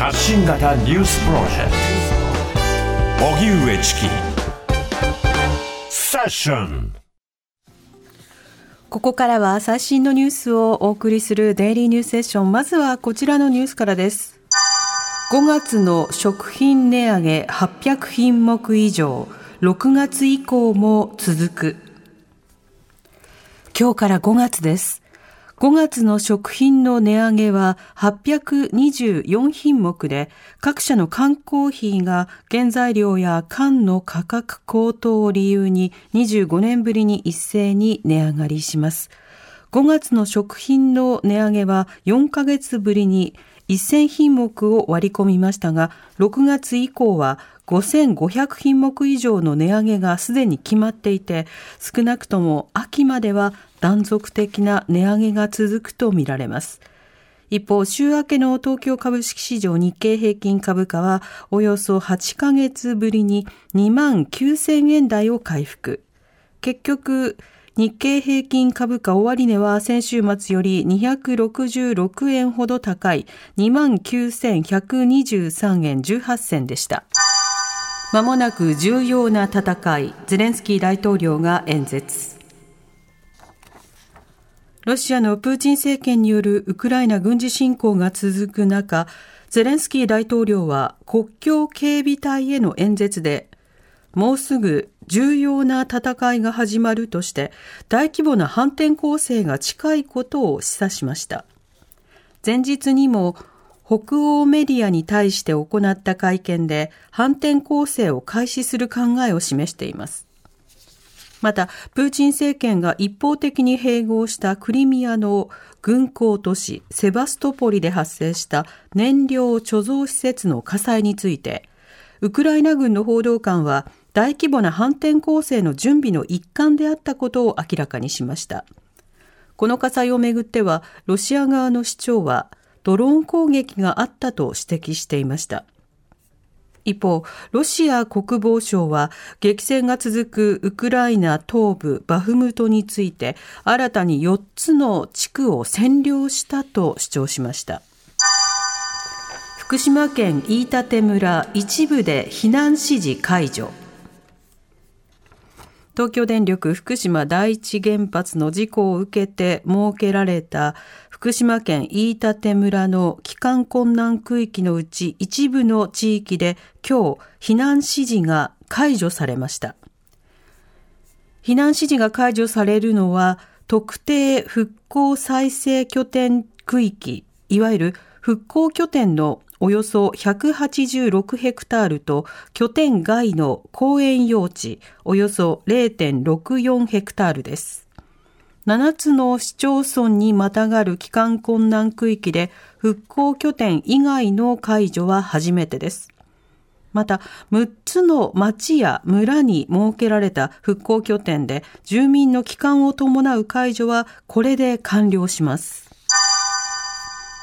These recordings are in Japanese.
発信型ニュースプロジェクト荻上チキセッションここからは最新のニュースをお送りするデイリーニュースセッション。まずはこちらのニュースからです。5月の食品値上げ800品目以上、6月以降も続く。今日から5月です。5月の食品の値上げは824品目で、各社の缶コーヒーが原材料や缶の価格高騰を理由に25年ぶりに一斉に値上がりします。5月の食品の値上げは4ヶ月ぶりに1000品目を割り込みましたが、6月以降は5500品目以上の値上げがすでに決まっていて、少なくとも秋までは断続的な値上げが続くとみられます。一方、週明けの東京株式市場日経平均株価はおよそ8ヶ月ぶりに2万9000円台を回復。結局、日経平均株価終値は先週末より266円ほど高い29,123円18銭でした。まもなく重要な戦い、ゼレンスキー大統領が演説。ロシアのプーチン政権によるウクライナ軍事侵攻が続く中、ゼレンスキー大統領は国境警備隊への演説で、もうすぐ重要な戦いが始まるとして、大規模な反転攻勢が近いことを示唆しました。前日にも北欧メディアに対して行った会見で反転攻勢を開始する考えを示しています。また、プーチン政権が一方的に併合したクリミアの軍港都市セバストポリで発生した燃料貯蔵施設の火災について、ウクライナ軍の報道官は大規模な反転攻勢の準備の一環であったことを明らかにしました。この火災をめぐっては、ロシア側の主張は、ドローン攻撃があったと指摘していました。一方、ロシア国防省は激戦が続くウクライナ東部バフムトについて新たに4つの地区を占領したと主張しました。福島県飯舘村一部で避難指示解除。東京電力福島第一原発の事故を受けて設けられた福島県飯舘村の帰還困難区域のうち一部の地域で今日避難指示が解除されました。避難指示が解除されるのは特定復興再生拠点区域、いわゆる復興拠点のおよそ186ヘクタールと拠点外の公園用地およそ0.64ヘクタールです。7つの市町村にまたがる帰還困難区域で復興拠点以外の解除は初めてです。また、6つの町や村に設けられた復興拠点で住民の帰還を伴う解除はこれで完了します。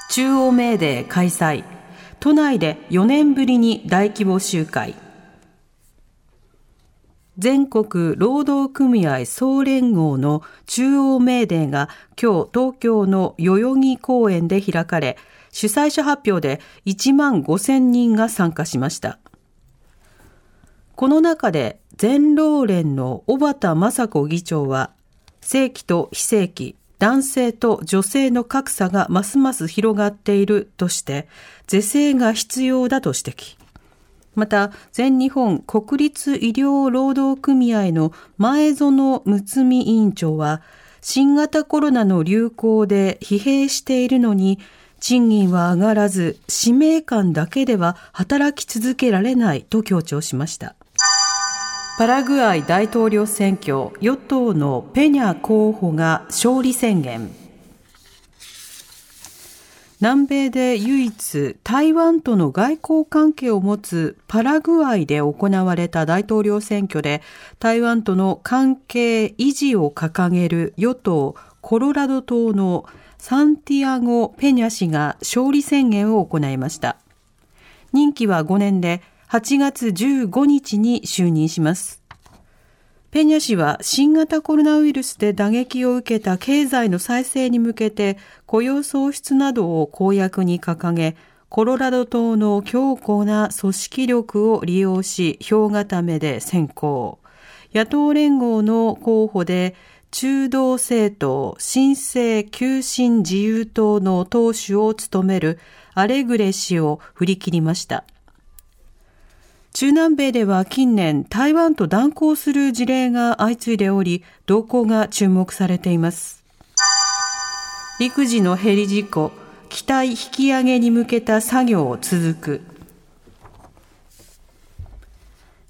中央メーデー開催。都内で4年ぶりに大規模集会。全国労働組合総連合の中央メーデーが今日東京の代々木公園で開かれ、主催者発表で1万5千人が参加しました。この中で全労連の小畑雅子議長は、正規と非正規、男性と女性の格差がますます広がっているとして、是正が必要だと指摘。また、全日本国立医療労働組合の前園睦美委員長は、新型コロナの流行で疲弊しているのに、賃金は上がらず、使命感だけでは働き続けられないと強調しました。パラグアイ大統領選挙、与党のペニャ候補が勝利宣言。南米で唯一台湾との外交関係を持つパラグアイで行われた大統領選挙で台湾との関係維持を掲げる与党コロラド党のサンティアゴ・ペニャ氏が勝利宣言を行いました。任期は5年で8月15日に就任します。ペニャ氏は新型コロナウイルスで打撃を受けた経済の再生に向けて雇用創出などを公約に掲げ、コロラド島の強固な組織力を利用し、票固めで先行。野党連合の候補で、中道政党、新生急進自由党の党首を務めるアレグレ氏を振り切りました。中南米では近年台湾と断交する事例が相次いでおり、動向が注目されています。陸自のヘリ事故、機体引き上げに向けた作業を続く。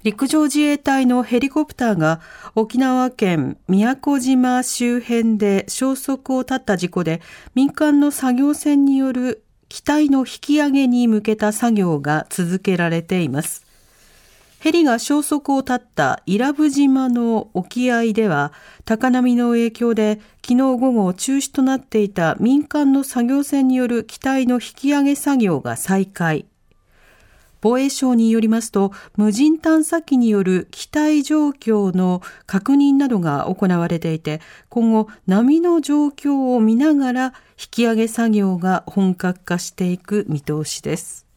陸上自衛隊のヘリコプターが沖縄県宮古島周辺で消息を絶った事故で民間の作業船による機体の引き上げに向けた作業が続けられています。ヘリが消息を絶った伊良部島の沖合では高波の影響で昨日午後中止となっていた民間の作業船による機体の引き上げ作業が再開。防衛省によりますと、無人探査機による機体状況の確認などが行われていて、今後波の状況を見ながら引き上げ作業が本格化していく見通しです。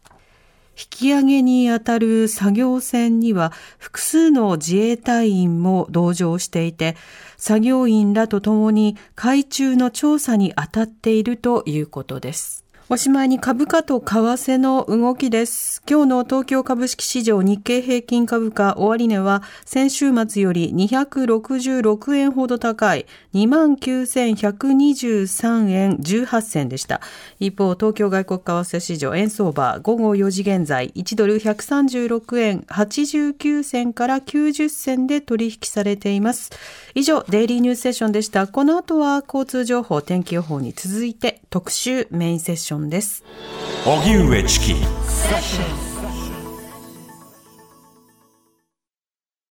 引き上げにあたる作業船には複数の自衛隊員も同乗していて、作業員らと共に海中の調査に当たっているということです。おしまいに株価と為替の動きです。今日の東京株式市場日経平均株価終値は先週末より266円ほど高い29,123円18銭でした。一方、東京外国為替市場円相場午後4時現在1ドル136円89銭から90銭で取引されています。以上、デイリーニュースセッションでした。この後は交通情報、天気予報に続いて特集メインセッションンです。荻上チキ